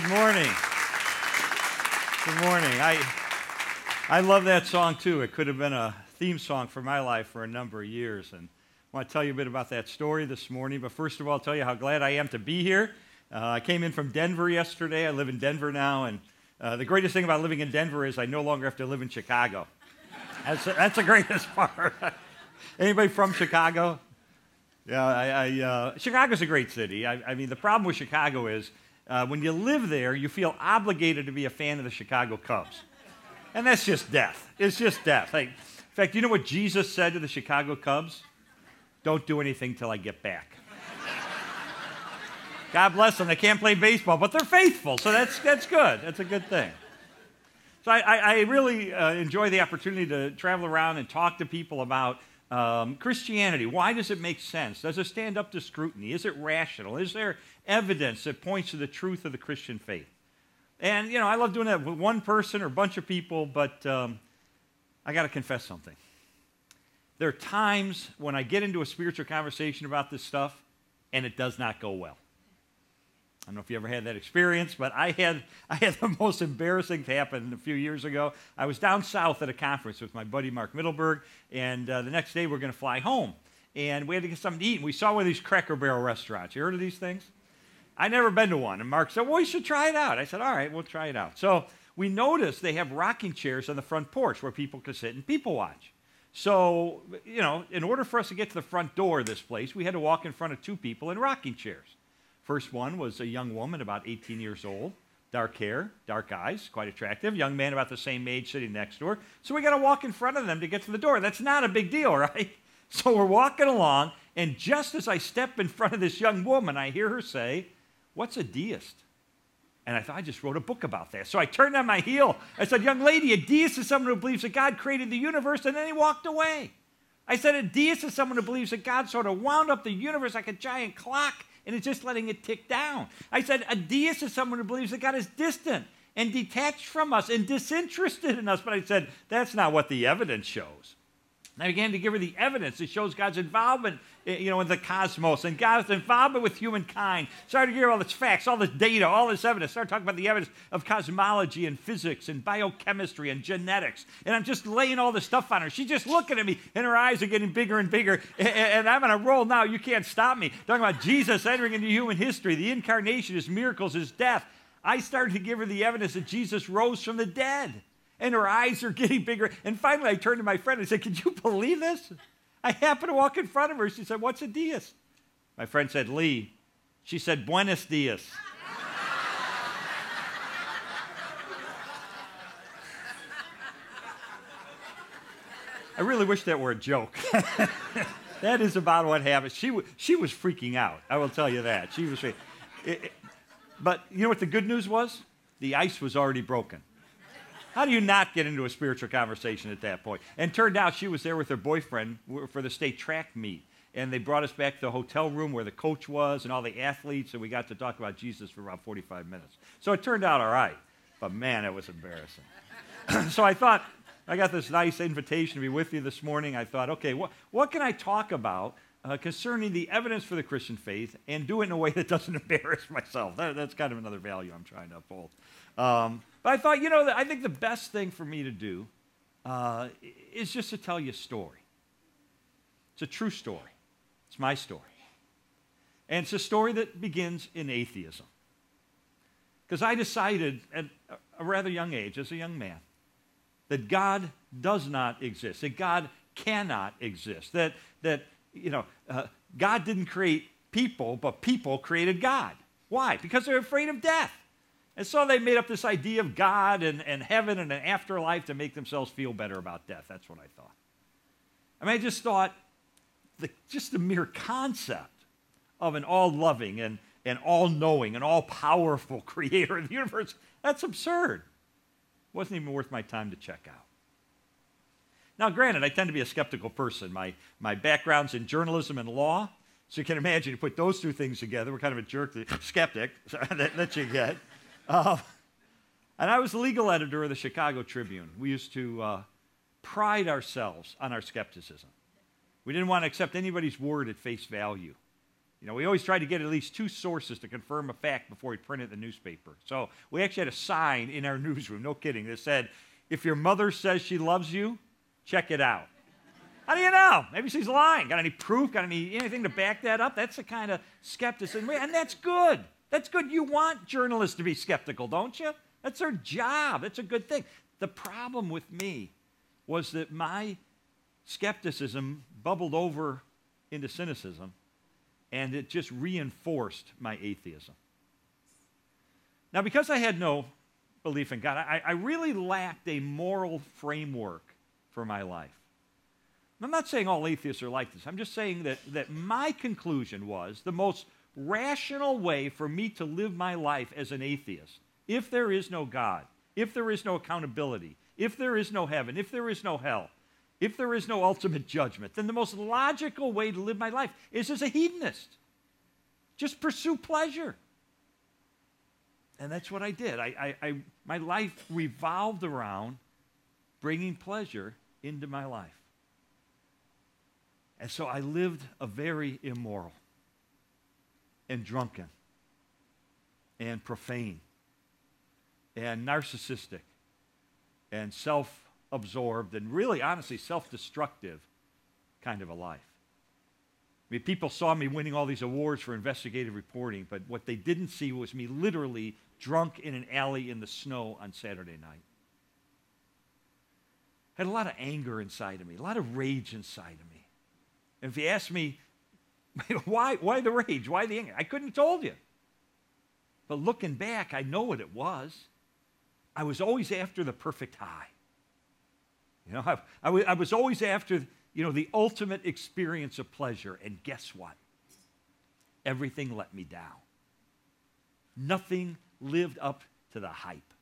Good morning. Good morning. I, I love that song too. It could have been a theme song for my life for a number of years. And I want to tell you a bit about that story this morning. But first of all, I'll tell you how glad I am to be here. Uh, I came in from Denver yesterday. I live in Denver now. And uh, the greatest thing about living in Denver is I no longer have to live in Chicago. That's, that's the greatest part. Anybody from Chicago? Yeah, I, I, uh, Chicago's a great city. I, I, mean, the problem with Chicago is uh, when you live there, you feel obligated to be a fan of the Chicago Cubs. And that's just death. It's just death. Like, in fact, you know what Jesus said to the Chicago Cubs? Don't do anything till I get back. God bless them. They can't play baseball, but they're faithful, so that's, that's good. That's a good thing. So I, I really uh, enjoy the opportunity to travel around and talk to people about um, Christianity. Why does it make sense? Does it stand up to scrutiny? Is it rational? Is there evidence that points to the truth of the Christian faith? And, you know, I love doing that with one person or a bunch of people, but um, I got to confess something. There are times when I get into a spiritual conversation about this stuff and it does not go well. I don't know if you ever had that experience, but I had, I had the most embarrassing thing happen a few years ago. I was down south at a conference with my buddy Mark Mittelberg, and uh, the next day we we're going to fly home. And we had to get something to eat. And we saw one of these Cracker Barrel restaurants. You heard of these things? I'd never been to one. And Mark said, Well, we should try it out. I said, All right, we'll try it out. So we noticed they have rocking chairs on the front porch where people could sit and people watch. So, you know, in order for us to get to the front door of this place, we had to walk in front of two people in rocking chairs. First one was a young woman, about 18 years old, dark hair, dark eyes, quite attractive. Young man about the same age sitting next to her. So we got to walk in front of them to get to the door. That's not a big deal, right? So we're walking along, and just as I step in front of this young woman, I hear her say, What's a deist? And I thought, I just wrote a book about that. So I turned on my heel. I said, Young lady, a deist is someone who believes that God created the universe, and then he walked away. I said, A deist is someone who believes that God sort of wound up the universe like a giant clock and is just letting it tick down. I said, A deist is someone who believes that God is distant and detached from us and disinterested in us. But I said, That's not what the evidence shows. And I began to give her the evidence that shows God's involvement Eh, you know, in the cosmos and God's involvement with humankind. Started to hear all this facts, all this data, all this evidence. Started talking about the evidence of cosmology and physics and biochemistry and genetics. And I'm just laying all this stuff on her. She's just looking at me, and her eyes are getting bigger and bigger. And I'm on a roll now. You can't stop me. Talking about Jesus entering into human history, the incarnation, his miracles, his death. I started to give her the evidence that Jesus rose from the dead. And her eyes are getting bigger. And finally, I turned to my friend and said, Can you believe this? I happened to walk in front of her. She said, What's a deist? My friend said, Lee. She said, Buenos dias. I really wish that were a joke. that is about what happened. She, w- she was freaking out. I will tell you that. She was. It, it, but you know what the good news was? The ice was already broken. How do you not get into a spiritual conversation at that point? And turned out she was there with her boyfriend for the state track meet. And they brought us back to the hotel room where the coach was and all the athletes, and we got to talk about Jesus for about 45 minutes. So it turned out all right. But man, it was embarrassing. so I thought, I got this nice invitation to be with you this morning. I thought, okay, what, what can I talk about uh, concerning the evidence for the Christian faith and do it in a way that doesn't embarrass myself? That, that's kind of another value I'm trying to uphold. Um, but I thought, you know, I think the best thing for me to do uh, is just to tell you a story. It's a true story. It's my story. And it's a story that begins in atheism. Because I decided at a rather young age, as a young man, that God does not exist, that God cannot exist, that, that you know, uh, God didn't create people, but people created God. Why? Because they're afraid of death. And so they made up this idea of God and, and heaven and an afterlife to make themselves feel better about death. That's what I thought. I mean, I just thought the, just the mere concept of an all loving and, and all knowing and all powerful creator of the universe, that's absurd. Wasn't even worth my time to check out. Now, granted, I tend to be a skeptical person. My, my background's in journalism and law. So you can imagine, you put those two things together, we're kind of a jerk, skeptic that, that you get. Uh, and I was the legal editor of the Chicago Tribune. We used to uh, pride ourselves on our skepticism. We didn't want to accept anybody's word at face value. You know, we always tried to get at least two sources to confirm a fact before we printed the newspaper. So we actually had a sign in our newsroom, no kidding, that said, if your mother says she loves you, check it out. How do you know? Maybe she's lying. Got any proof? Got any anything to back that up? That's the kind of skepticism. And that's good. That's good. You want journalists to be skeptical, don't you? That's their job. That's a good thing. The problem with me was that my skepticism bubbled over into cynicism and it just reinforced my atheism. Now, because I had no belief in God, I, I really lacked a moral framework for my life. I'm not saying all atheists are like this. I'm just saying that, that my conclusion was the most rational way for me to live my life as an atheist, if there is no God, if there is no accountability, if there is no heaven, if there is no hell, if there is no ultimate judgment, then the most logical way to live my life is as a hedonist. Just pursue pleasure. And that's what I did. I, I, I, my life revolved around bringing pleasure into my life. And so I lived a very immoral and drunken and profane and narcissistic and self absorbed and really, honestly, self destructive kind of a life. I mean, people saw me winning all these awards for investigative reporting, but what they didn't see was me literally drunk in an alley in the snow on Saturday night. Had a lot of anger inside of me, a lot of rage inside of me. And if you ask me, why, why the rage? Why the anger? I couldn't have told you. But looking back, I know what it was. I was always after the perfect high. You know, I was always after, you know, the ultimate experience of pleasure. And guess what? Everything let me down. Nothing lived up to the hype.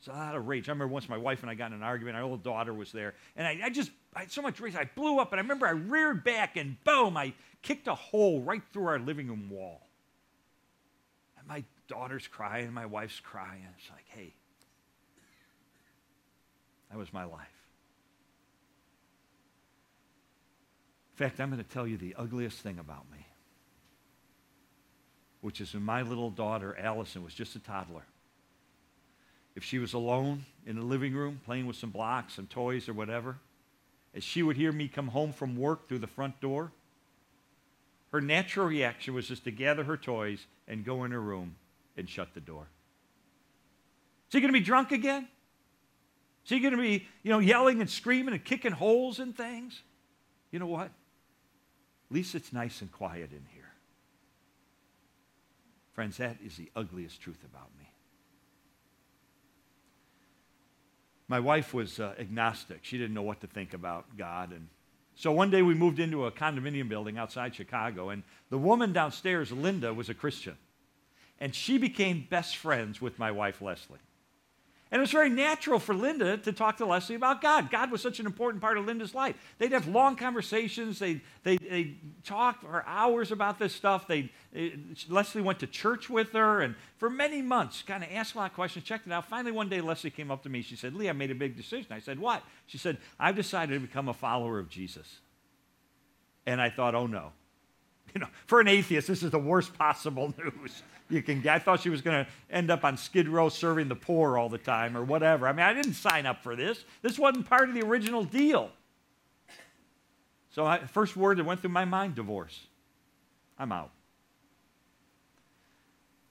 So a lot of rage. I remember once my wife and I got in an argument. Our little daughter was there, and I, I, just I had so much rage. I blew up, and I remember I reared back, and boom! I kicked a hole right through our living room wall. And my daughter's crying, and my wife's crying. It's like, hey, that was my life. In fact, I'm going to tell you the ugliest thing about me, which is when my little daughter, Allison, was just a toddler. If she was alone in the living room playing with some blocks, some toys, or whatever, as she would hear me come home from work through the front door, her natural reaction was just to gather her toys and go in her room and shut the door. Is he going to be drunk again? Is he going to be, you know, yelling and screaming and kicking holes in things? You know what? At least it's nice and quiet in here. Friends, that is the ugliest truth about me. My wife was uh, agnostic. She didn't know what to think about God. And so one day we moved into a condominium building outside Chicago, and the woman downstairs, Linda, was a Christian. And she became best friends with my wife, Leslie. And it was very natural for Linda to talk to Leslie about God. God was such an important part of Linda's life. They'd have long conversations. They'd, they'd, they'd talk for hours about this stuff. They, eh, Leslie went to church with her, and for many months, kind of asked a lot of questions, checked it out. Finally, one day, Leslie came up to me. She said, Lee, I made a big decision. I said, What? She said, I've decided to become a follower of Jesus. And I thought, Oh no. You know, for an atheist, this is the worst possible news you can. I thought she was going to end up on Skid Row serving the poor all the time or whatever. I mean, I didn't sign up for this. This wasn't part of the original deal. So, I, first word that went through my mind divorce. I'm out.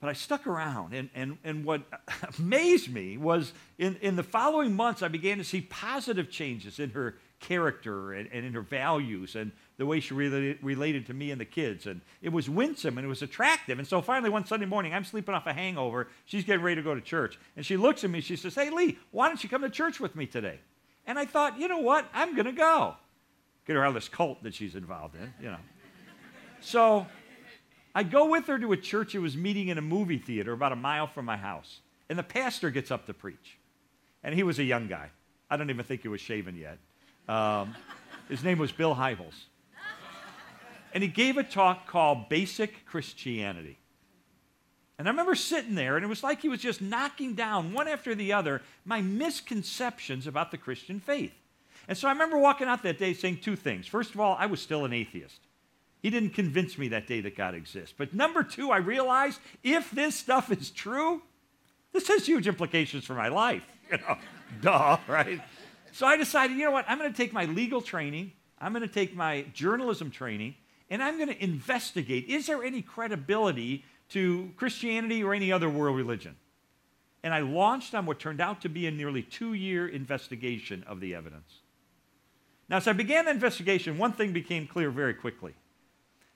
But I stuck around, and, and, and what amazed me was in, in the following months, I began to see positive changes in her character and, and in her values and the way she related, related to me and the kids. And it was winsome and it was attractive. And so finally, one Sunday morning, I'm sleeping off a hangover. She's getting ready to go to church. And she looks at me. She says, Hey, Lee, why don't you come to church with me today? And I thought, you know what? I'm going to go. Get her out of this cult that she's involved in, you know. so I go with her to a church that was meeting in a movie theater about a mile from my house. And the pastor gets up to preach. And he was a young guy. I don't even think he was shaven yet. Um, his name was Bill Hybels and he gave a talk called Basic Christianity. And I remember sitting there, and it was like he was just knocking down one after the other my misconceptions about the Christian faith. And so I remember walking out that day saying two things. First of all, I was still an atheist. He didn't convince me that day that God exists. But number two, I realized if this stuff is true, this has huge implications for my life. You know, duh, right? So I decided, you know what? I'm going to take my legal training, I'm going to take my journalism training, and I'm going to investigate is there any credibility to Christianity or any other world religion? And I launched on what turned out to be a nearly two year investigation of the evidence. Now, as I began the investigation, one thing became clear very quickly.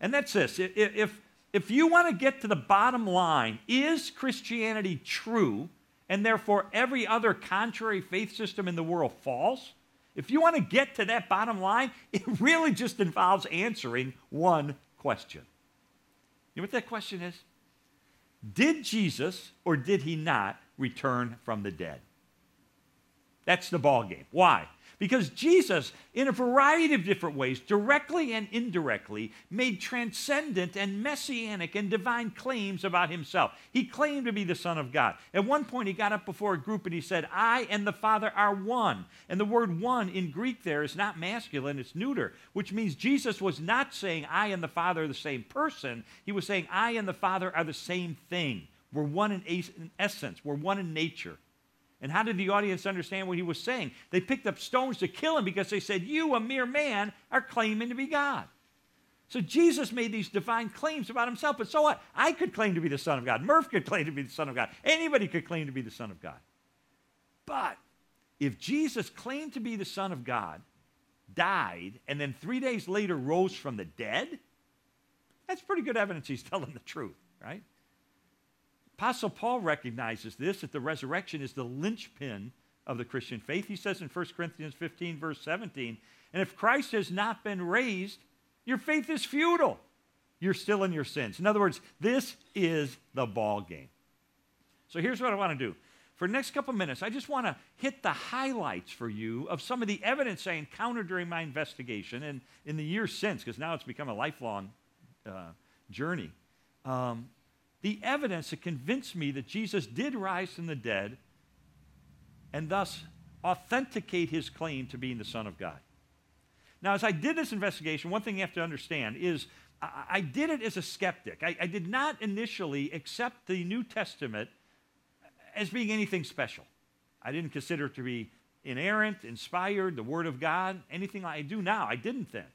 And that's this if, if you want to get to the bottom line, is Christianity true and therefore every other contrary faith system in the world false? If you want to get to that bottom line, it really just involves answering one question. You know what that question is? Did Jesus or did he not return from the dead? That's the ball game. Why? Because Jesus, in a variety of different ways, directly and indirectly, made transcendent and messianic and divine claims about himself. He claimed to be the Son of God. At one point, he got up before a group and he said, I and the Father are one. And the word one in Greek there is not masculine, it's neuter, which means Jesus was not saying, I and the Father are the same person. He was saying, I and the Father are the same thing. We're one in essence, we're one in nature. And how did the audience understand what he was saying? They picked up stones to kill him because they said, You, a mere man, are claiming to be God. So Jesus made these divine claims about himself. But so what? I could claim to be the Son of God. Murph could claim to be the Son of God. Anybody could claim to be the Son of God. But if Jesus claimed to be the Son of God, died, and then three days later rose from the dead, that's pretty good evidence he's telling the truth, right? Apostle Paul recognizes this that the resurrection is the linchpin of the Christian faith. He says in 1 Corinthians 15, verse 17, and if Christ has not been raised, your faith is futile. You're still in your sins. In other words, this is the ball game. So here's what I want to do. For the next couple minutes, I just want to hit the highlights for you of some of the evidence I encountered during my investigation and in the years since, because now it's become a lifelong uh, journey. Um, the evidence that convinced me that Jesus did rise from the dead and thus authenticate his claim to being the Son of God. Now, as I did this investigation, one thing you have to understand is I, I did it as a skeptic. I, I did not initially accept the New Testament as being anything special. I didn't consider it to be inerrant, inspired, the Word of God, anything like I do now. I didn't then.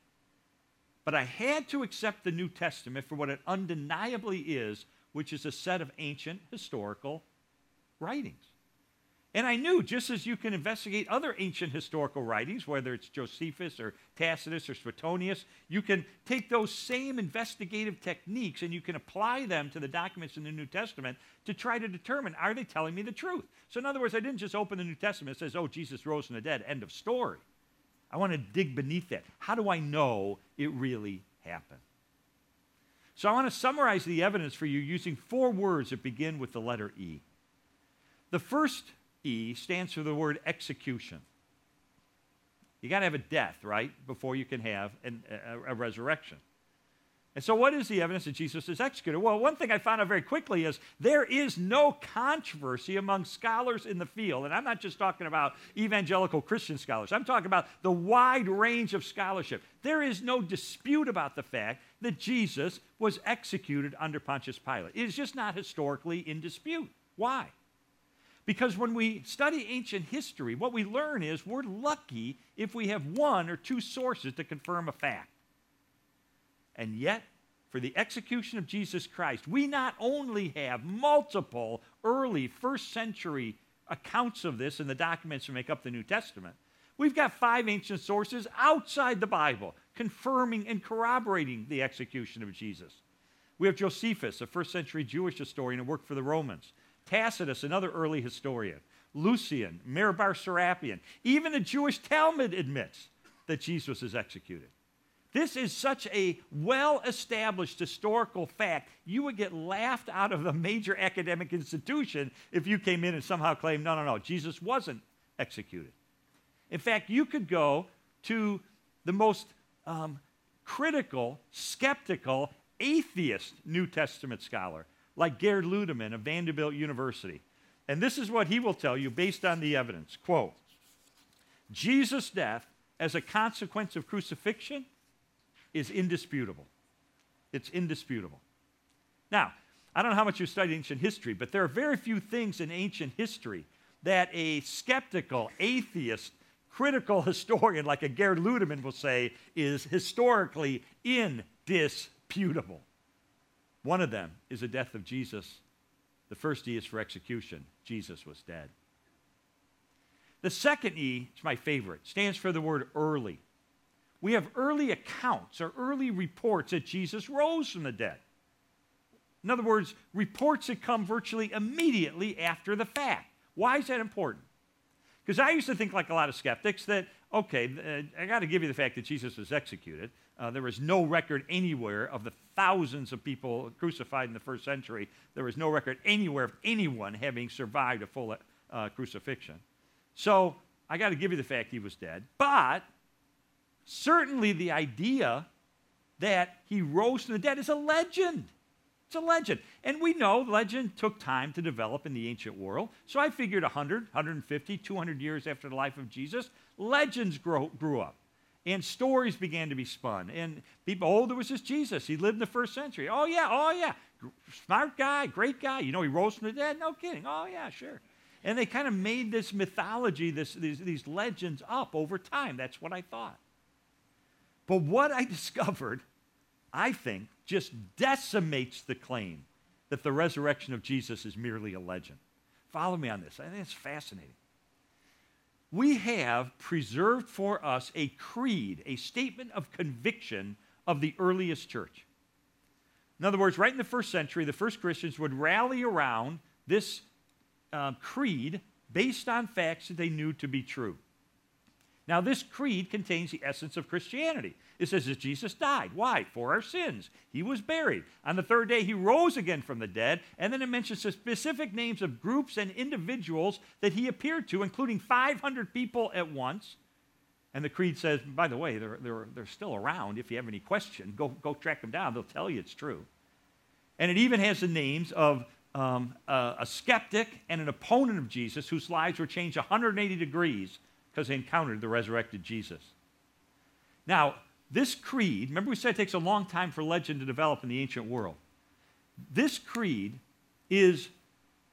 But I had to accept the New Testament for what it undeniably is which is a set of ancient historical writings. And I knew, just as you can investigate other ancient historical writings, whether it's Josephus or Tacitus or Suetonius, you can take those same investigative techniques and you can apply them to the documents in the New Testament to try to determine are they telling me the truth? So, in other words, I didn't just open the New Testament and says, oh, Jesus rose from the dead, end of story. I want to dig beneath that. How do I know it really happened? So I want to summarize the evidence for you using four words that begin with the letter E. The first E stands for the word execution. You got to have a death, right, before you can have an, a, a resurrection. And so, what is the evidence that Jesus is executed? Well, one thing I found out very quickly is there is no controversy among scholars in the field. And I'm not just talking about evangelical Christian scholars, I'm talking about the wide range of scholarship. There is no dispute about the fact that Jesus was executed under Pontius Pilate. It is just not historically in dispute. Why? Because when we study ancient history, what we learn is we're lucky if we have one or two sources to confirm a fact. And yet, for the execution of Jesus Christ, we not only have multiple early first century accounts of this in the documents that make up the New Testament, we've got five ancient sources outside the Bible confirming and corroborating the execution of Jesus. We have Josephus, a first century Jewish historian who worked for the Romans, Tacitus, another early historian, Lucian, Mara bar Serapion. Even the Jewish Talmud admits that Jesus is executed. This is such a well established historical fact, you would get laughed out of a major academic institution if you came in and somehow claimed, no, no, no, Jesus wasn't executed. In fact, you could go to the most um, critical, skeptical, atheist New Testament scholar, like Gerd Ludemann of Vanderbilt University. And this is what he will tell you based on the evidence. Quote, Jesus' death as a consequence of crucifixion is indisputable. It's indisputable. Now, I don't know how much you study ancient history, but there are very few things in ancient history that a skeptical, atheist, critical historian like a Gerd Ludemann will say is historically indisputable. One of them is the death of Jesus. The first E is for execution. Jesus was dead. The second E is my favorite, stands for the word early. We have early accounts or early reports that Jesus rose from the dead. In other words, reports that come virtually immediately after the fact. Why is that important? Because I used to think, like a lot of skeptics, that, okay, uh, I got to give you the fact that Jesus was executed. Uh, there was no record anywhere of the thousands of people crucified in the first century. There was no record anywhere of anyone having survived a full uh, crucifixion. So I got to give you the fact he was dead. But certainly the idea that he rose from the dead is a legend. It's a legend. And we know legend took time to develop in the ancient world. So I figured 100, 150, 200 years after the life of Jesus, legends grow, grew up. And stories began to be spun. And people, oh, there was this Jesus. He lived in the first century. Oh, yeah, oh, yeah. Smart guy, great guy. You know, he rose from the dead? No kidding. Oh, yeah, sure. And they kind of made this mythology, this, these, these legends up over time. That's what I thought. But what I discovered, I think, just decimates the claim that the resurrection of Jesus is merely a legend. Follow me on this. I think it's fascinating. We have preserved for us a creed, a statement of conviction of the earliest church. In other words, right in the first century, the first Christians would rally around this uh, creed based on facts that they knew to be true. Now, this creed contains the essence of Christianity. It says that Jesus died. Why? For our sins. He was buried. On the third day, he rose again from the dead. And then it mentions the specific names of groups and individuals that he appeared to, including 500 people at once. And the creed says, by the way, they're, they're, they're still around. If you have any question, go, go track them down. They'll tell you it's true. And it even has the names of um, a, a skeptic and an opponent of Jesus whose lives were changed 180 degrees because they encountered the resurrected Jesus. Now, this creed, remember we said it takes a long time for legend to develop in the ancient world. This creed is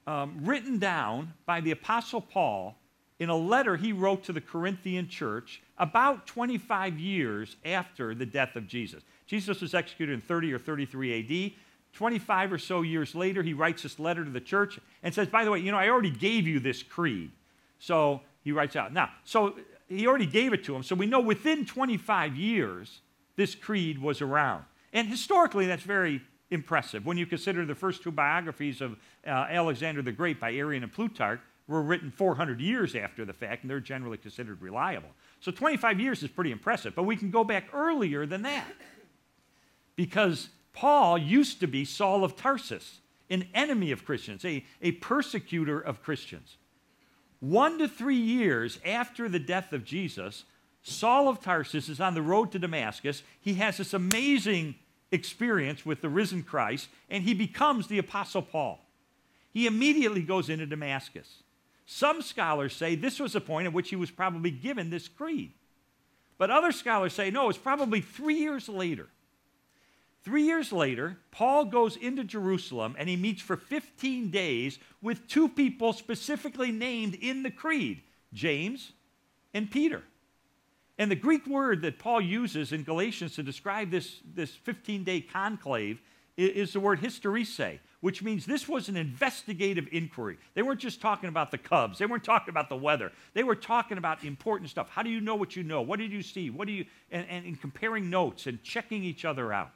um, written down by the Apostle Paul in a letter he wrote to the Corinthian church about 25 years after the death of Jesus. Jesus was executed in 30 or 33 AD. 25 or so years later, he writes this letter to the church and says, By the way, you know, I already gave you this creed. So he writes out. Now, so he already gave it to him. So we know within 25 years, this creed was around. And historically, that's very impressive. When you consider the first two biographies of uh, Alexander the Great by Arrian and Plutarch were written 400 years after the fact, and they're generally considered reliable. So 25 years is pretty impressive, but we can go back earlier than that. Because Paul used to be Saul of Tarsus, an enemy of Christians, a, a persecutor of Christians. One to three years after the death of Jesus, Saul of Tarsus is on the road to Damascus. He has this amazing experience with the risen Christ, and he becomes the Apostle Paul. He immediately goes into Damascus. Some scholars say this was the point at which he was probably given this creed. But other scholars say no, it's probably three years later. Three years later, Paul goes into Jerusalem and he meets for 15 days with two people specifically named in the creed James and Peter. And the Greek word that Paul uses in Galatians to describe this, this 15 day conclave is, the word historeo, which means this was an investigative inquiry. They weren't just talking about the Cubs, they weren't talking about the weather. They were talking about important stuff. How do you know what you know? What did you see? What do you, and, and, and comparing notes and checking each other out.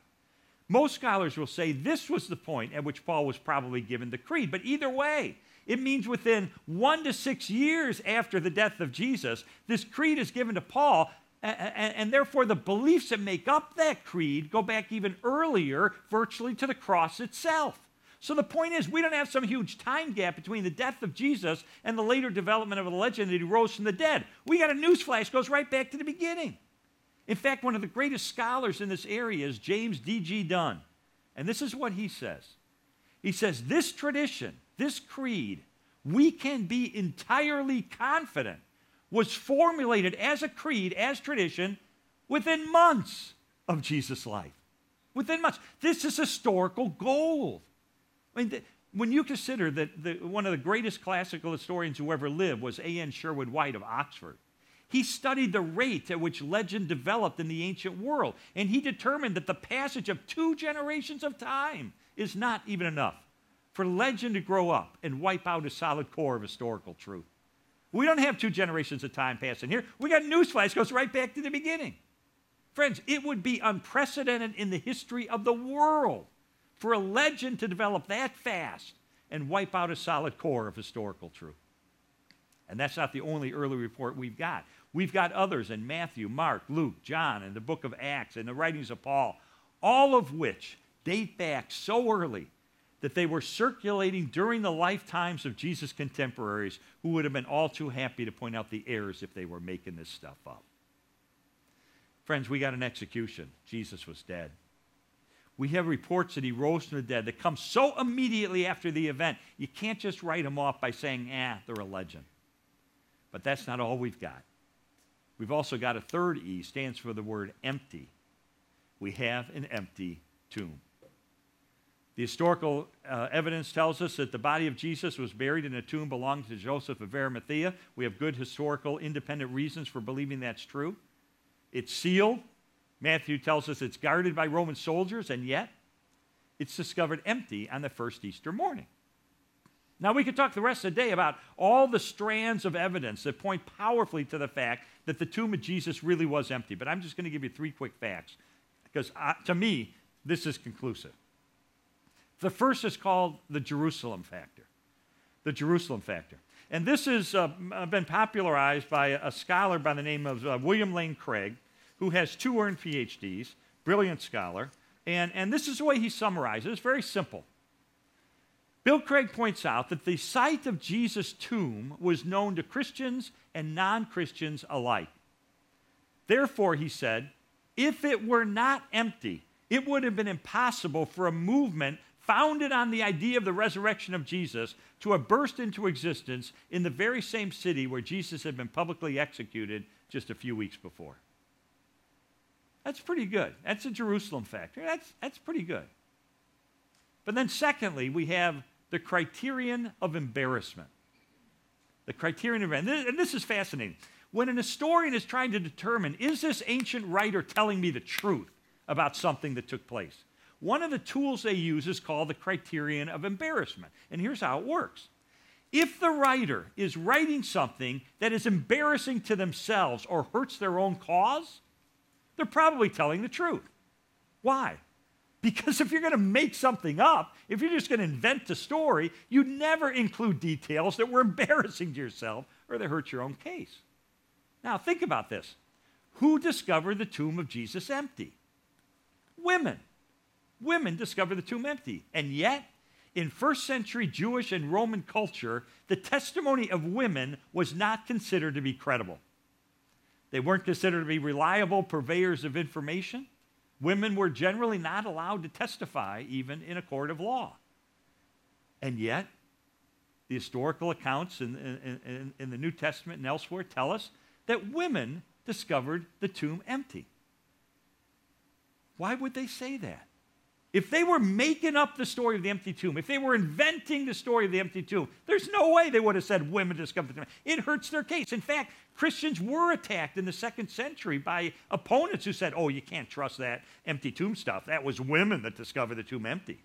Most scholars will say this was the point at which Paul was probably given the creed. But either way, it means within one to six years after the death of Jesus, this creed is given to Paul. And, therefore, the beliefs that make up that creed go back even earlier, virtually to the cross itself. So the point is, we don't have some huge time gap between the death of Jesus and the later development of the legend that he rose from the dead. We got a newsflash, goes right back to the beginning. In fact, one of the greatest scholars in this area is James D.G. Dunn. And this is what he says He says, This tradition, this creed, we can be entirely confident was formulated as a creed, as tradition, within months of Jesus' life. Within months. This is historical gold. I mean, when you consider that the, one of the greatest classical historians who ever lived was A.N. Sherwin White of Oxford, he studied the rate at which legend developed in the ancient world, and he determined that the passage of two generations of time is not even enough for legend to grow up and wipe out a solid core of historical truth. We don't have two generations of time passing here. We got newsflash, goes right back to the beginning. Friends, it would be unprecedented in the history of the world for a legend to develop that fast and wipe out a solid core of historical truth. And that's not the only early report we've got. We've got others in Matthew, Mark, Luke, John, and the book of Acts, and the writings of Paul, all of which date back so early that they were circulating during the lifetimes of Jesus' contemporaries who would have been all too happy to point out the errors if they were making this stuff up. Friends, we got an execution. Jesus was dead we have reports that he rose from the dead that come so immediately after the event, you can't just write them off by saying, ah, they're a legend. But that's not all we've got. We've also got a third E, stands for the word empty. We have an empty tomb. The historical uh, evidence tells us that the body of Jesus was buried in a tomb belonging to Joseph of Arimathea. We have good historical, independent reasons for believing that's true. It's sealed Matthew tells us it's guarded by Roman soldiers, and yet it's discovered empty on the first Easter morning. Now, we could talk the rest of the day about all the strands of evidence that point powerfully to the fact that the tomb of Jesus really was empty, but I'm just going to give you three quick facts because uh, to me, this is conclusive. The first is called the Jerusalem factor. The Jerusalem factor. And this has uh, been popularized by a scholar by the name of uh, William Lane Craig who has two earned PhDs, brilliant scholar. And, and this is the way he summarizes it's very simple. Bill Craig points out that the site of Jesus' tomb was known to Christians and non Christians alike. Therefore, he said, if it were not empty, it would have been impossible for a movement founded on the idea of the resurrection of Jesus to have burst into existence in the very same city where Jesus had been publicly executed just a few weeks before. That's pretty good. That's a Jerusalem factor. That's, that's pretty good. But then, secondly, we have the criterion of embarrassment. The criterion of, and this is fascinating. When an historian is trying to determine, is this ancient writer telling me the truth about something that took place? One of the tools they use is called the criterion of embarrassment. And here's how it works. If the writer is writing something that is embarrassing to themselves or hurts their own cause, they're probably telling the truth. Why? Because if you're going to make something up, if you're just going to invent a story, you never include details that were embarrassing to yourself or that hurt your own case. Now, think about this. Who discovered the tomb of Jesus empty? Women. Women discovered the tomb empty. And yet, in first century Jewish and Roman culture, the testimony of women was not considered to be credible. They weren't considered to be reliable purveyors of information. Women were generally not allowed to testify, even in a court of law. And yet, the historical accounts in, in, in, the New Testament and elsewhere tell us that women discovered the tomb empty. Why would they say that? If they were making up the story of the empty tomb, if they were inventing the story of the empty tomb, there's no way they would have said women discovered the tomb. It hurts their case. In fact, Christians were attacked in the second century by opponents who said, oh, you can't trust that empty tomb stuff. That was women that discovered the tomb empty.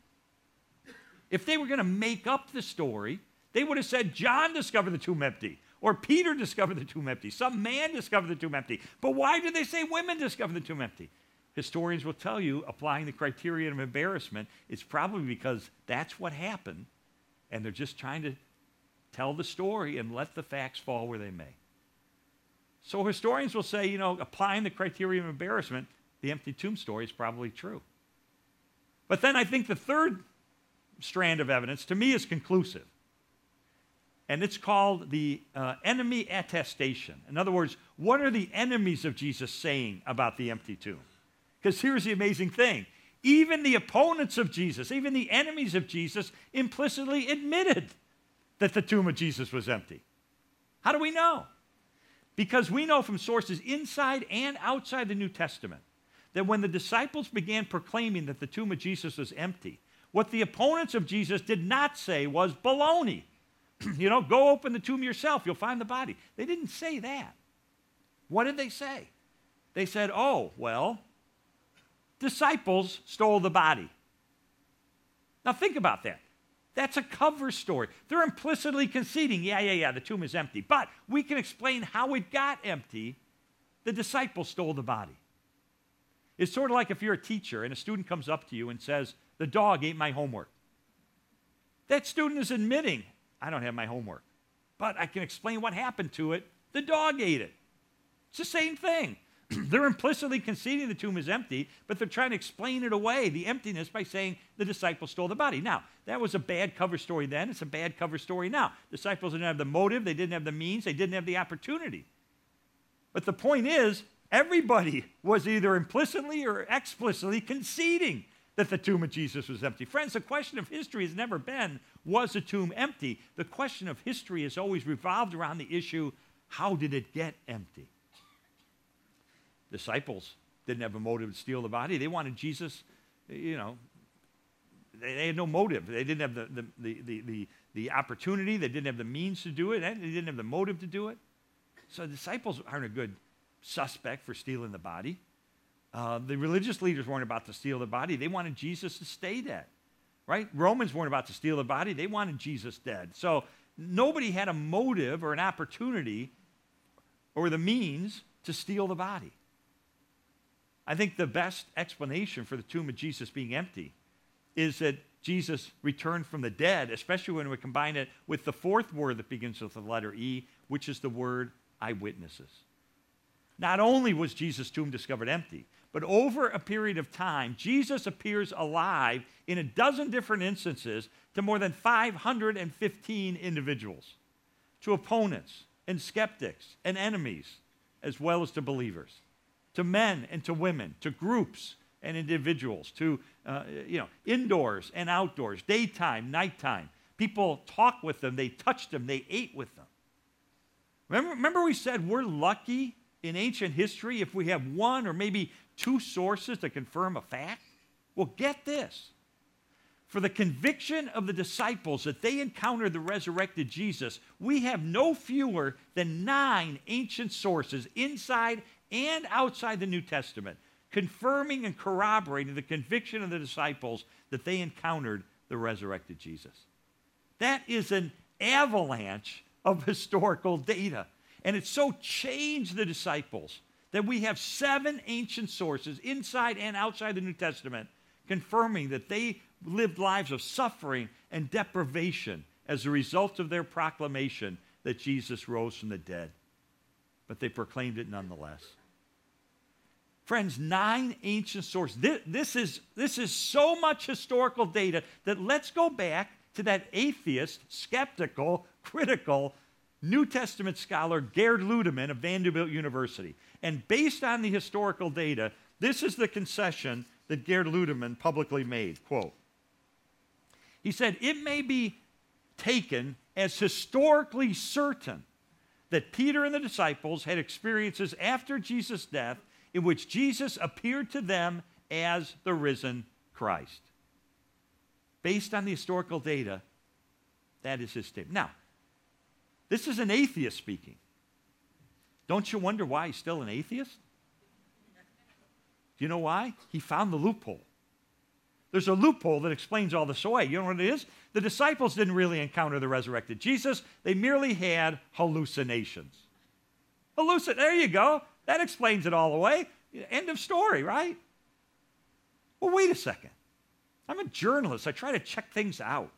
If they were going to make up the story, they would have said John discovered the tomb empty, or Peter discovered the tomb empty, some man discovered the tomb empty. But why did they say women discovered the tomb empty? Historians will tell you, applying the criterion of embarrassment, it's probably because that's what happened, and they're just trying to tell the story and let the facts fall where they may. So historians will say, you know, applying the criterion of embarrassment, the empty tomb story is probably true. But then I think the third strand of evidence, to me, is conclusive. And it's called the uh, enemy attestation. In other words, what are the enemies of Jesus saying about the empty tomb? Because here's the amazing thing even the opponents of Jesus, even the enemies of Jesus, implicitly admitted that the tomb of Jesus was empty. How do we know? Because we know from sources inside and outside the New Testament that when the disciples began proclaiming that the tomb of Jesus was empty, what the opponents of Jesus did not say was baloney. you know, go open the tomb yourself, you'll find the body. They didn't say that. What did they say? They said, oh, well, disciples stole the body. Now think about that. That's a cover story. They're implicitly conceding, yeah, yeah, yeah, the tomb is empty. But we can explain how it got empty. The disciples stole the body. It's sort of like if you're a teacher and a student comes up to you and says, The dog ate my homework. That student is admitting, I don't have my homework. But I can explain what happened to it. The dog ate it. It's the same thing. they're implicitly conceding the tomb is empty, but they're trying to explain it away, the emptiness, by saying the disciples stole the body. Now, that was a bad cover story then. It's a bad cover story now. Disciples didn't have the motive, they didn't have the means, they didn't have the opportunity. But the point is, everybody was either implicitly or explicitly conceding that the tomb of Jesus was empty. Friends, the question of history has never been, was the tomb empty? The question of history has always revolved around the issue, how did it get empty? Disciples didn't have a motive to steal the body. They wanted Jesus, you know, they, they had no motive. They didn't have the, the, the, the, the, opportunity, they didn't have the means to do it, they didn't have the motive to do it. So the disciples aren't a good suspect for stealing the body. Uh, the religious leaders weren't about to steal the body, they wanted Jesus to stay dead. Right? Romans weren't about to steal the body, they wanted Jesus dead. So nobody had a motive or an opportunity or the means to steal the body. I think the best explanation for the tomb of Jesus being empty is that Jesus returned from the dead, especially when we combine it with the fourth word that begins with the letter E, which is the word eyewitnesses. Not only was Jesus' tomb discovered empty, but over a period of time, Jesus appears alive in a dozen different instances to more than 515 individuals, to opponents and skeptics and enemies, as well as to believers to men and to women, to groups and individuals, to uh, you know, indoors and outdoors, daytime, nighttime. People talk with them, they touch them, they ate with them. Remember, remember we said we're lucky in ancient history if we have one or maybe two sources to confirm a fact? Well, get this. For the conviction of the disciples that they encountered the resurrected Jesus, we have no fewer than nine ancient sources inside and outside the New Testament, confirming and corroborating the conviction of the disciples that they encountered the resurrected Jesus. That is an avalanche of historical data. And it so changed the disciples that we have seven ancient sources inside and outside the New Testament confirming that they lived lives of suffering and deprivation as a result of their proclamation that Jesus rose from the dead but they proclaimed it nonetheless. Friends, nine ancient sources. This, this, is, this is so much historical data that let's go back to that atheist, skeptical, critical New Testament scholar, Gerd Ludemann of Vanderbilt University. And based on the historical data, this is the concession that Gerd Ludemann publicly made. Quote, he said, It may be taken as historically certain that Peter and the disciples had experiences after Jesus' death in which Jesus appeared to them as the risen Christ. Based on the historical data, that is his statement. Now, this is an atheist speaking. Don't you wonder why he's still an atheist? Do you know why? He found the loophole. There's a loophole that explains all this away. You know what it is? The disciples didn't really encounter the resurrected Jesus, they merely had hallucinations. Hallucin, there you go. That explains it all away. End of story, right? Well, wait a second. I'm a journalist. I try to check things out.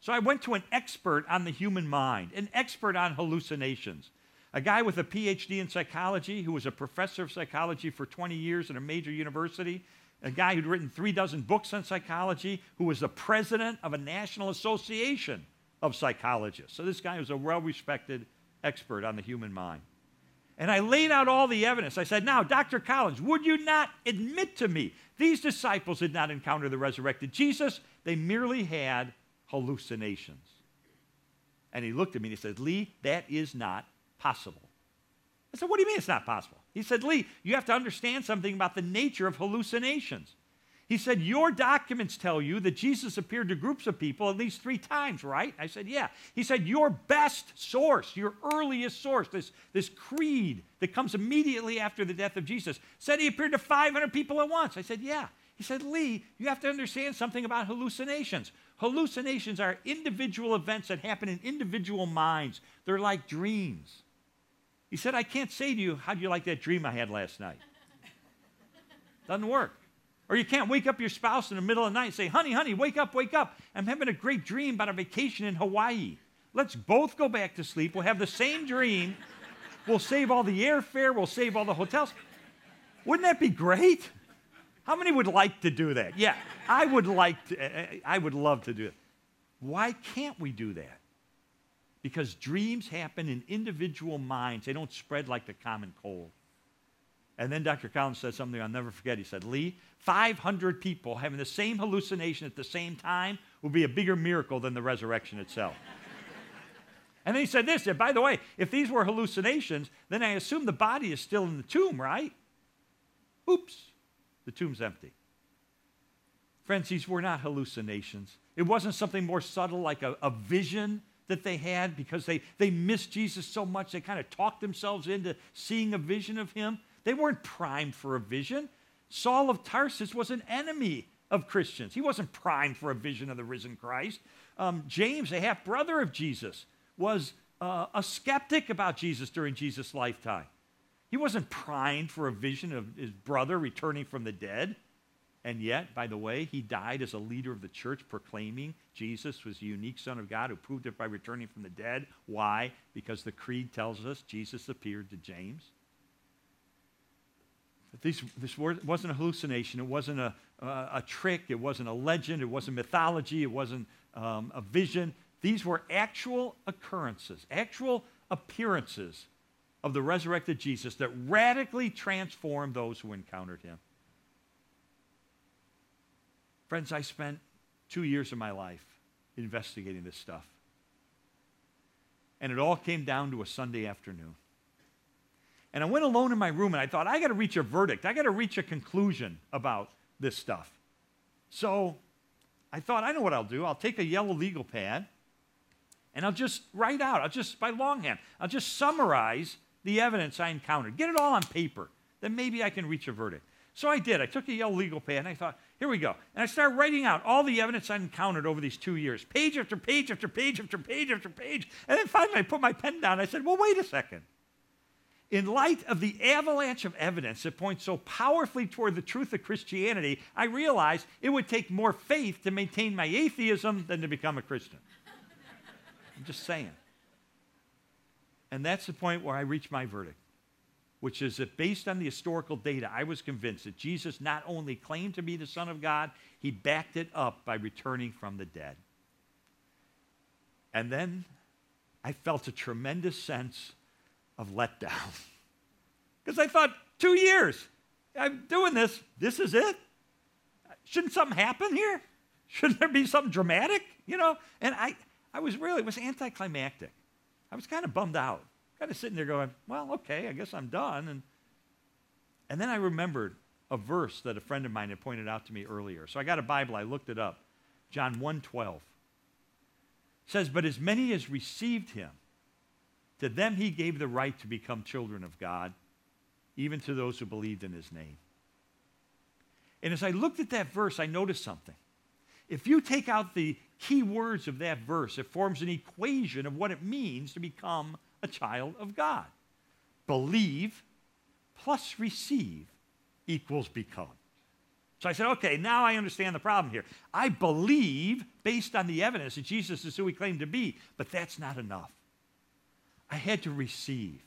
So I went to an expert on the human mind, an expert on hallucinations, a guy with a PhD in psychology who was a professor of psychology for 20 years at a major university a guy who'd written three dozen books on psychology, who was the president of a national association of psychologists. So this guy was a well respected expert on the human mind. And I laid out all the evidence. I said, Now, Dr. Collins, would you not admit to me these disciples did not encounter the resurrected Jesus? They merely had hallucinations. And he looked at me and he said, Lee, that is not possible. I said, What do you mean it's not possible? He said, Lee, you have to understand something about the nature of hallucinations. He said, Your documents tell you that Jesus appeared to groups of people at least three times, right? I said, Yeah. He said, Your best source, your earliest source, this, this creed that comes immediately after the death of Jesus, said he appeared to 500 people at once. I said, Yeah. He said, Lee, you have to understand something about hallucinations. Hallucinations are individual events that happen in individual minds, they're like dreams. He said, I can't say to you, How do you like that dream I had last night? Doesn't work. Or you can't wake up your spouse in the middle of the night and say, honey, honey, wake up, wake up. I'm having a great dream about a vacation in Hawaii. Let's both go back to sleep. We'll have the same dream. We'll save all the airfare. We'll save all the hotels. Wouldn't that be great? How many would like to do that? Yeah, I would like to, I would love to do it. Why can't we do that? Because dreams happen in individual minds, they don't spread like the common cold. And then Dr. Collins said something I'll never forget. He said, Lee, 500 people having the same hallucination at the same time would be a bigger miracle than the resurrection itself. and then he said this, and by the way, if these were hallucinations, then I assume the body is still in the tomb, right? Oops, the tomb's empty. Friends, these were not hallucinations. It wasn't something more subtle like a, a vision that they had because they, they missed Jesus so much they kind of talked themselves into seeing a vision of him. They weren't primed for a vision. Saul of Tarsus was an enemy of Christians. He wasn't primed for a vision of the risen Christ. Um, James, a half brother of Jesus, was uh, a skeptic about Jesus during Jesus' lifetime. He wasn't primed for a vision of his brother returning from the dead. And yet, by the way, he died as a leader of the church, proclaiming Jesus was the unique Son of God who proved it by returning from the dead. Why? Because the creed tells us Jesus appeared to James. This, this wasn't a hallucination. It wasn't a, a trick. It wasn't a legend. It wasn't mythology. It wasn't um, a vision. These were actual occurrences, actual appearances of the resurrected Jesus that radically transformed those who encountered him. Friends, I spent two years of my life investigating this stuff. And it all came down to a Sunday afternoon. And I went alone in my room and I thought, I got to reach a verdict. I got to reach a conclusion about this stuff. So I thought, I know what I'll do. I'll take a yellow legal pad and I'll just write out, I'll just, by longhand, I'll just summarize the evidence I encountered. Get it all on paper. Then maybe I can reach a verdict. So I did. I took a yellow legal pad and I thought, here we go. And I started writing out all the evidence I encountered over these two years, page after page after page after page after page. And then finally I put my pen down. I said, well, wait a second. In light of the avalanche of evidence that points so powerfully toward the truth of Christianity, I realized it would take more faith to maintain my atheism than to become a Christian. I'm just saying. And that's the point where I reached my verdict, which is that based on the historical data, I was convinced that Jesus not only claimed to be the Son of God, he backed it up by returning from the dead. And then I felt a tremendous sense of letdown. Because I thought, two years, I'm doing this, this is it? Shouldn't something happen here? Shouldn't there be something dramatic? You know? And I, I was really, it was anticlimactic. I was kind of bummed out, kind of sitting there going, well, okay, I guess I'm done. And, and then I remembered a verse that a friend of mine had pointed out to me earlier. So I got a Bible, I looked it up. John 1:12 says, "But as many as received him, to them he gave the right to become children of God, even to those who believed in his name. And as I looked at that verse, I noticed something. If you take out the key words of that verse, it forms an equation of what it means to become a child of God. Believe plus receive equals become. So I said, okay, now I understand the problem here. I believe based on the evidence that Jesus is who he claimed to be, but that's not enough. I had to receive.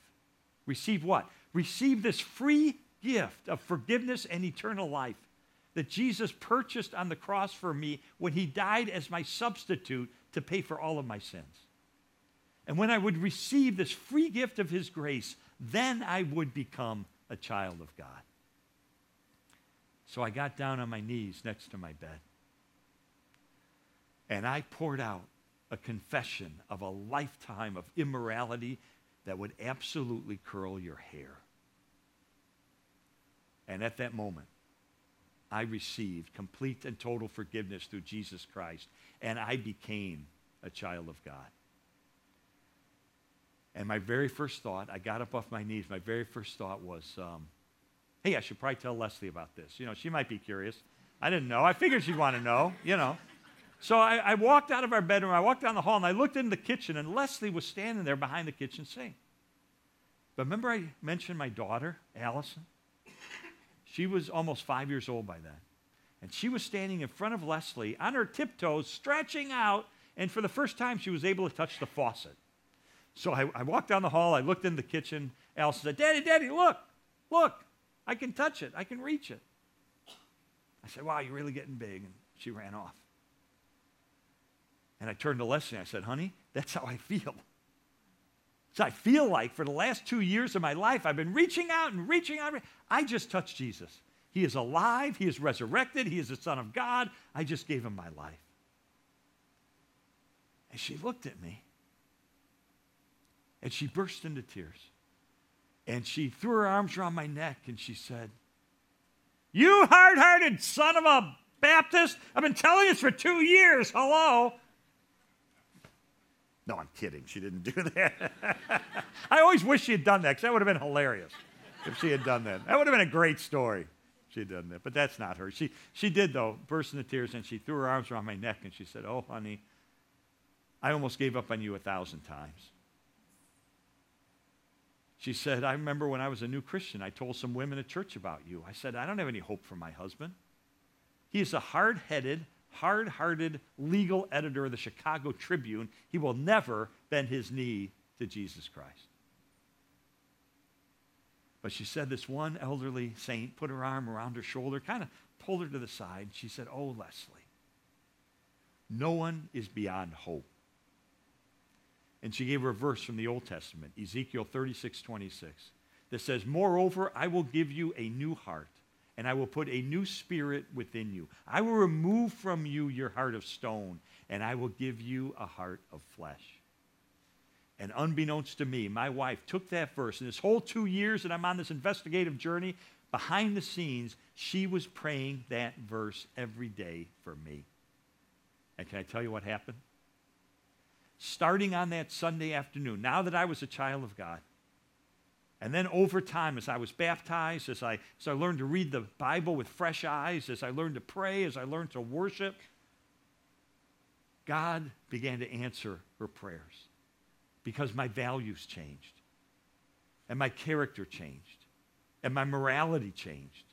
Receive what? Receive this free gift of forgiveness and eternal life that Jesus purchased on the cross for me when he died as my substitute to pay for all of my sins. And when I would receive this free gift of his grace, then I would become a child of God. So I got down on my knees next to my bed. And I poured out a confession of a lifetime of immorality that would absolutely curl your hair. And at that moment, I received complete and total forgiveness through Jesus Christ, and I became a child of God. And my very first thought, I got up off my knees, my very first thought was, um, hey, I should probably tell Leslie about this. You know, she might be curious. I didn't know. I figured she'd want to know, you know. So I, I, walked out of our bedroom, I walked down the hall, and I looked in the kitchen, and Leslie was standing there behind the kitchen sink. But remember, I mentioned my daughter, Allison? She was almost five years old by then. And she was standing in front of Leslie on her tiptoes, stretching out, and for the first time, she was able to touch the faucet. So I, I walked down the hall, I looked in the kitchen. Allison said, Daddy, Daddy, look, look, I can touch it, I can reach it. I said, Wow, you're really getting big. And she ran off. And I turned to Leslie and I said, Honey, that's how I feel. So I feel like for the last two years of my life, I've been reaching out and reaching out. I just touched Jesus. He is alive. He is resurrected. He is the Son of God. I just gave him my life. And she looked at me and she burst into tears. And she threw her arms around my neck and she said, You hard hearted son of a Baptist, I've been telling you for two years. Hello. No, I'm kidding. She didn't do that. I always wish she had done that because that would have been hilarious if she had done that. That would have been a great story she had done that. But that's not her. She, she did, though, burst into tears and she threw her arms around my neck and she said, Oh, honey, I almost gave up on you a thousand times. She said, I remember when I was a new Christian, I told some women at church about you. I said, I don't have any hope for my husband. He is a hard headed, hard hearted legal editor of the Chicago Tribune. He will never bend his knee to Jesus Christ. But she said this one elderly saint put her arm around her shoulder, kind of pulled her to the side. She said, Oh, Leslie, no one is beyond hope. And she gave her a verse from the Old Testament, Ezekiel 36, 26, that says, Moreover, I will give you a new heart, and I will put a new spirit within you. I will remove from you your heart of stone, and I will give you a heart of flesh. And unbeknownst to me, my wife took that verse, and this whole two years that I'm on this investigative journey, behind the scenes, she was praying that verse every day for me. And can I tell you what happened? starting on that Sunday afternoon, now that I was a child of God. And then over time, as I was baptized, as I, as I learned to read the Bible with fresh eyes, as I learned to pray, as I learned to worship, God began to answer her prayers because my values changed, and my character changed, and my morality changed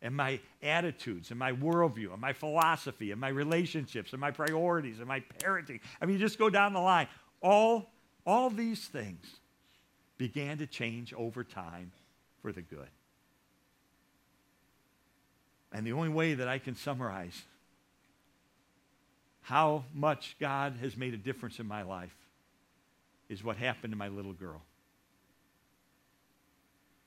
and my attitudes and my worldview and my philosophy and my relationships and my priorities and my parenting. I mean, you just go down the line. All, all these things began to change over time for the good. And the only way that I can summarize how much God has made a difference in my life is what happened to my little girl.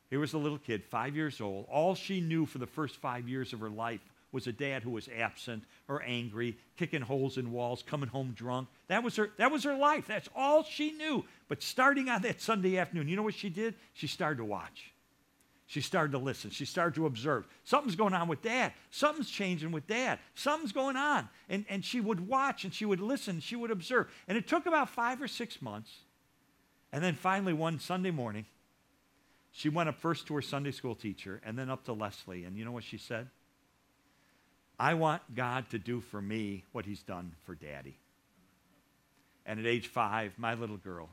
Here was a little kid, five years old. All she knew for the first five years of her life was a dad who was absent or angry, kicking holes in walls, coming home drunk. That was her, that was her life. That's all she knew. But starting on that Sunday afternoon, you know what she did? She started to watch. She started to listen. She started to observe. Something's going on with dad. Something's changing with dad. Something's going on. And, and she would watch and she would listen. She would observe. And it took about five or six months. And then finally, one Sunday morning, she went up first to her Sunday school teacher and then up to Leslie. And you know what she said? I want God to do for me what he's done for daddy. And at age five, my little girl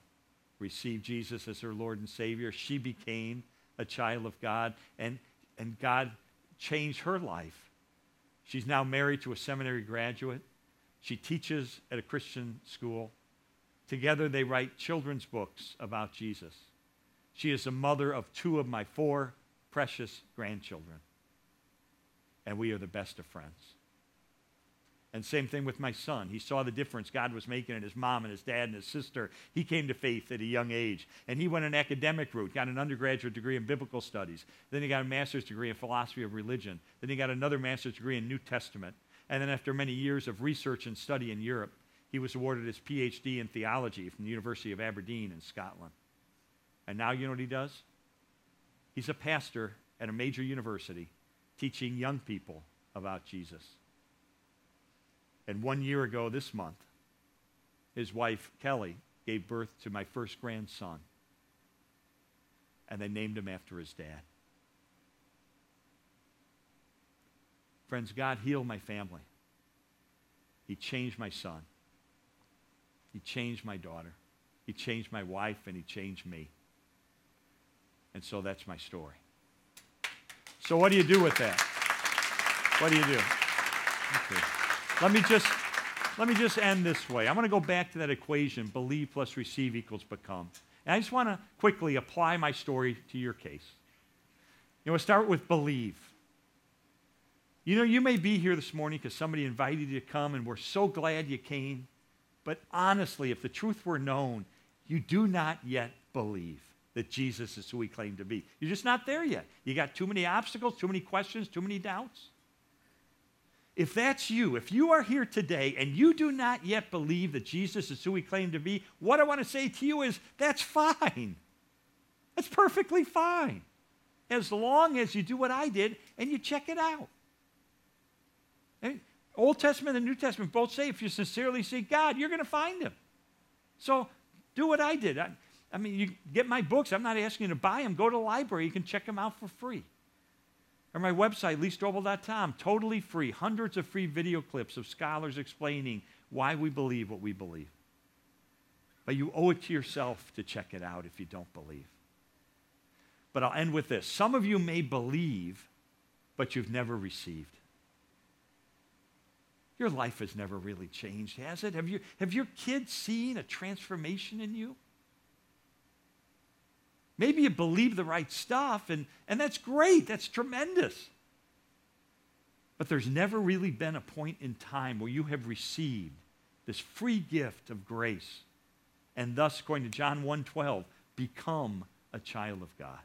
received Jesus as her Lord and Savior. She became a child of God, and, and God changed her life. She's now married to a seminary graduate. She teaches at a Christian school. Together, they write children's books about Jesus. She is the mother of two of my four precious grandchildren. And we are the best of friends. And same thing with my son. He saw the difference God was making in his mom and his dad and his sister. He came to faith at a young age. And he went an academic route, got an undergraduate degree in biblical studies. Then he got a master's degree in philosophy of religion. Then he got another master's degree in New Testament. And then after many years of research and study in Europe, he was awarded his PhD in theology from the University of Aberdeen in Scotland. And now you know what he does? He's a pastor at a major university teaching young people about Jesus. And one year ago this month, his wife, Kelly, gave birth to my first grandson. And they named him after his dad. Friends, God healed my family. He changed my son. He changed my daughter. He changed my wife, and he changed me. And so that's my story. So, what do you do with that? What do you do? Okay. Let me just let me just end this way. I'm going to go back to that equation: believe plus receive equals become. And I just want to quickly apply my story to your case. You know, we'll start with believe. You know, you may be here this morning because somebody invited you to come, and we're so glad you came. But honestly, if the truth were known, you do not yet believe that Jesus is who he claimed to be. You're just not there yet. You got too many obstacles, too many questions, too many doubts. If that's you, if you are here today and you do not yet believe that Jesus is who he claimed to be, what I want to say to you is that's fine. That's perfectly fine. As long as you do what I did and you check it out. Eh? Old Testament and New Testament both say if you sincerely seek God, you're going to find him. So do what I did. I, I, mean, you get my books. I'm not asking you to buy them. Go to the library. You can check them out for free. Or my website, leestrobel.com, totally free. Hundreds of free video clips of scholars explaining why we believe what we believe. But you owe it to yourself to check it out if you don't believe. But I'll end with this. Some of you may believe, but you've never received. Your life has never really changed, has it? Have, you, have your kids seen a transformation in you? Maybe you believe the right stuff, and, and that's great. That's tremendous. But there's never really been a point in time where you have received this free gift of grace and thus, according to John 1.12, become a child of God.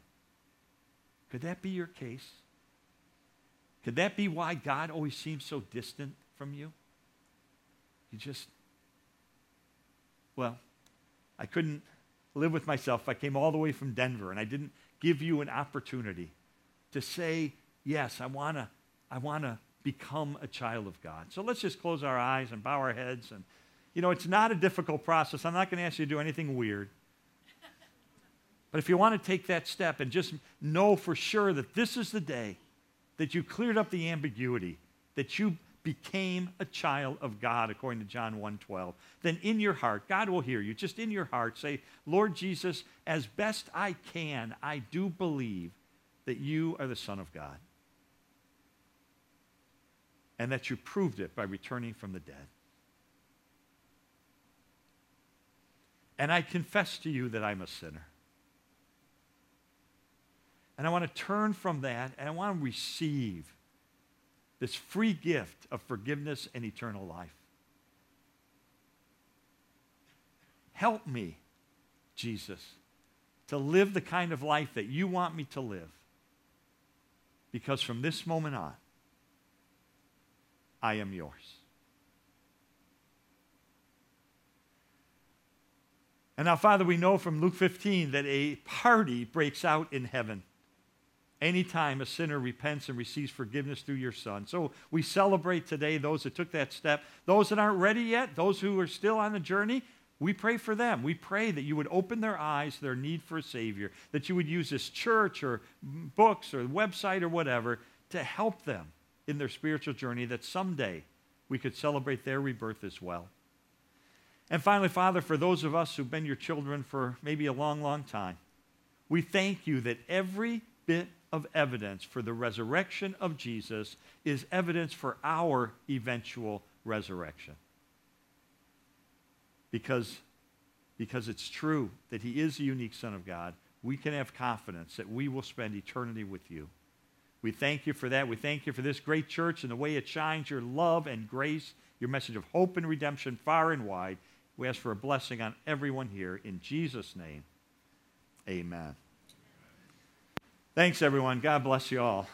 Could that be your case? Could that be why God always seems so distant from you? You just, well, I couldn't live with myself. I came all the way from Denver and I didn't give you an opportunity to say, yes, I want to I want to become a child of God. So let's just close our eyes and bow our heads. And, you know, it's not a difficult process. I'm not going to ask you to do anything weird. But if you want to take that step and just know for sure that this is the day that you cleared up the ambiguity, that you became a child of God, according to John 1.12, then in your heart, God will hear you. Just in your heart, say, Lord Jesus, as best I can, I do believe that you are the Son of God. And that you proved it by returning from the dead. And I confess to you that I'm a sinner. And I want to turn from that and I want to receive this free gift of forgiveness and eternal life. Help me, Jesus, to live the kind of life that you want me to live. Because from this moment on, I am yours. And now, Father, we know from Luke 15 that a party breaks out in heaven anytime a sinner repents and receives forgiveness through your Son. So we celebrate today those that took that step. Those that aren't ready yet, those who are still on the journey, we pray for them. We pray that you would open their eyes to their need for a Savior, that you would use this church or books or website or whatever to help them in their spiritual journey, that someday we could celebrate their rebirth as well. And finally, Father, for those of us who've been your children for maybe a long, long time, we thank you that every bit of evidence for the resurrection of Jesus is evidence for our eventual resurrection. Because, because it's true that he is the unique Son of God, we can have confidence that we will spend eternity with you. We thank you for that. We thank you for this great church and the way it shines your love and grace, your message of hope and redemption far and wide. We ask for a blessing on everyone here. In Jesus' name, amen. Thanks, everyone. God bless you all.